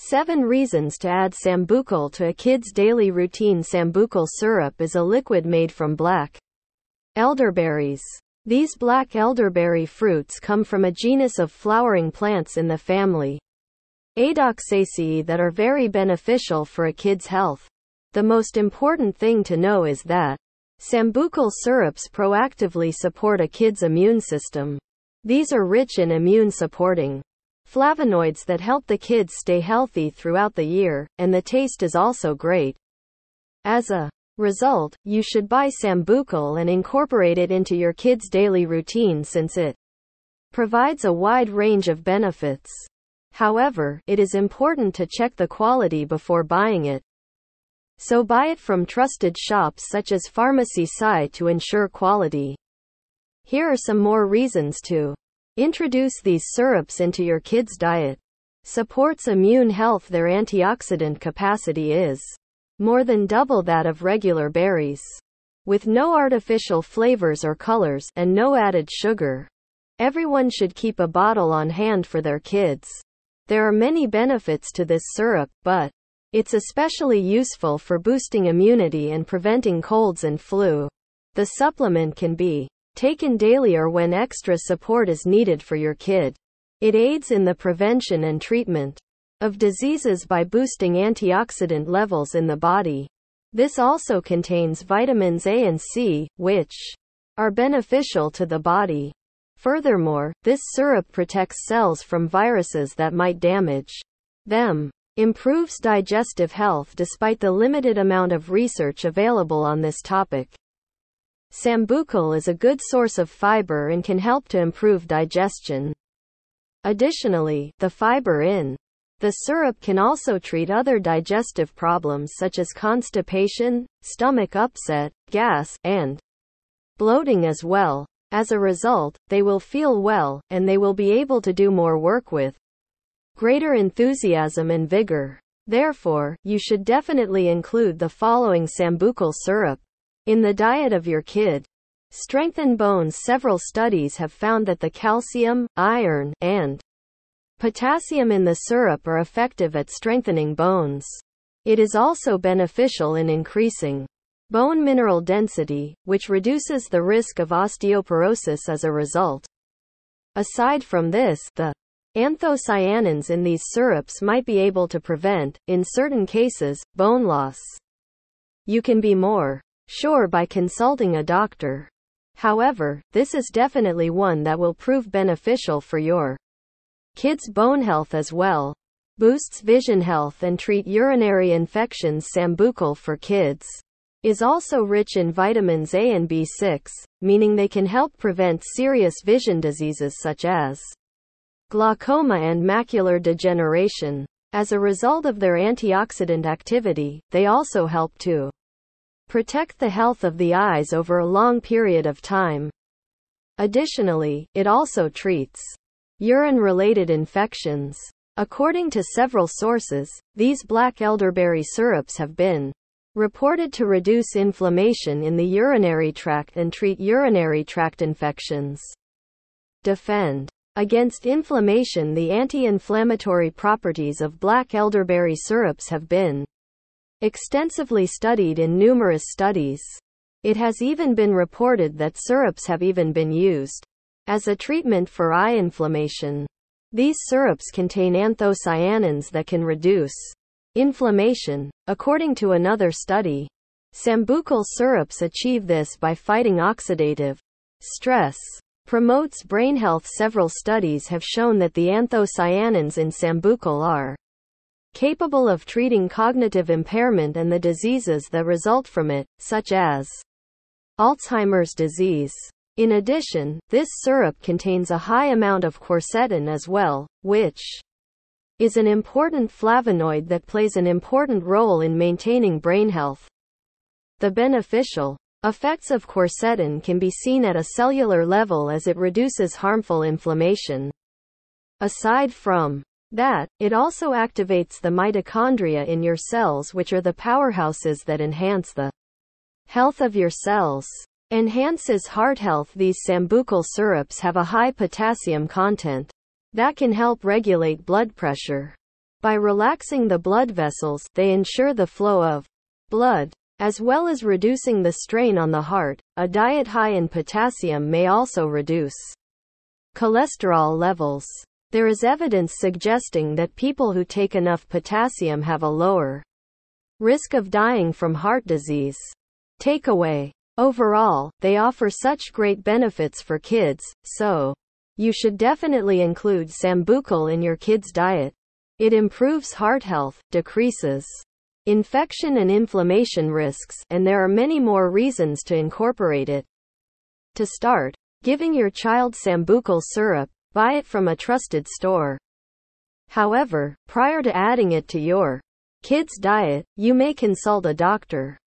7 reasons to add Sambucol to a kid's daily routine. Sambucol syrup is a liquid made from black elderberries. These black elderberry fruits come from a genus of flowering plants in the family Adoxaceae that are very beneficial for a kid's health. The most important thing to know is that Sambucol syrups proactively support a kid's immune system. These are rich in immune supporting flavonoids that help the kids stay healthy throughout the year, and the taste is also great. As a result, you should buy Sambucol and incorporate it into your kids' daily routine since it provides a wide range of benefits. However, it is important to check the quality before buying it. So buy it from trusted shops such as Pharmacy Sci to ensure quality. Here are some more reasons to Introduce these syrups into your kids' diet. Supports immune health. Their antioxidant capacity is more than double that of regular berries. With no artificial flavors or colors, and no added sugar. Everyone should keep a bottle on hand for their kids. There are many benefits to this syrup, but it's especially useful for boosting immunity and preventing colds and flu. The supplement can be taken daily or when extra support is needed for your kid. It aids in the prevention and treatment of diseases by boosting antioxidant levels in the body. This also contains vitamins A and C, which are beneficial to the body. Furthermore, this syrup protects cells from viruses that might damage them. Improves digestive health despite the limited amount of research available on this topic. Sambucol is a good source of fiber and can help to improve digestion. Additionally, the fiber in the syrup can also treat other digestive problems such as constipation, stomach upset, gas, and bloating as well. As a result, they will feel well, and they will be able to do more work with greater enthusiasm and vigor. Therefore, you should definitely include the following Sambucol syrup in the diet of your kid. Strengthen bones. Several studies have found that the calcium, iron, and potassium in the syrup are effective at strengthening bones. It is also beneficial in increasing bone mineral density, which reduces the risk of osteoporosis as a result. Aside from this, the anthocyanins in these syrups might be able to prevent, in certain cases, bone loss. You can be more sure by consulting a doctor. However, this is definitely one that will prove beneficial for your kids' bone health as well. Boosts vision health and treat urinary infections. Sambucol for kids is also rich in vitamins A and B6, meaning they can help prevent serious vision diseases such as glaucoma and macular degeneration. As a result of their antioxidant activity, they also help to protect the health of the eyes over a long period of time. Additionally, it also treats urine-related infections. According to several sources, these black elderberry syrups have been reported to reduce inflammation in the urinary tract and treat urinary tract infections. Defend against inflammation The anti-inflammatory properties of black elderberry syrups have been extensively studied in numerous studies. It has even been reported that syrups have even been used as a treatment for eye inflammation. These syrups contain anthocyanins that can reduce inflammation. According to another study, Sambucol syrups achieve this by fighting oxidative stress. Promotes brain health. Several studies have shown that the anthocyanins in Sambucol are capable of treating cognitive impairment and the diseases that result from it, such as Alzheimer's disease. In addition, this syrup contains a high amount of quercetin as well, which is an important flavonoid that plays an important role in maintaining brain health. The beneficial effects of quercetin can be seen at a cellular level as it reduces harmful inflammation. Aside from that, it also activates the mitochondria in your cells which are the powerhouses that enhance the health of your cells. Enhances heart health These sambucol syrups have a high potassium content that can help regulate blood pressure. By relaxing the blood vessels, they ensure the flow of blood, as well as reducing the strain on the heart. A diet high in potassium may also reduce cholesterol levels. There is evidence suggesting that people who take enough potassium have a lower risk of dying from heart disease. Takeaway. Overall, they offer such great benefits for kids, so you should definitely include sambucol in your kids' diet. It improves heart health, decreases infection and inflammation risks, and there are many more reasons to incorporate it. To start, giving your child sambucol syrup, buy it from a trusted store. However, prior to adding it to your kid's diet, you may consult a doctor.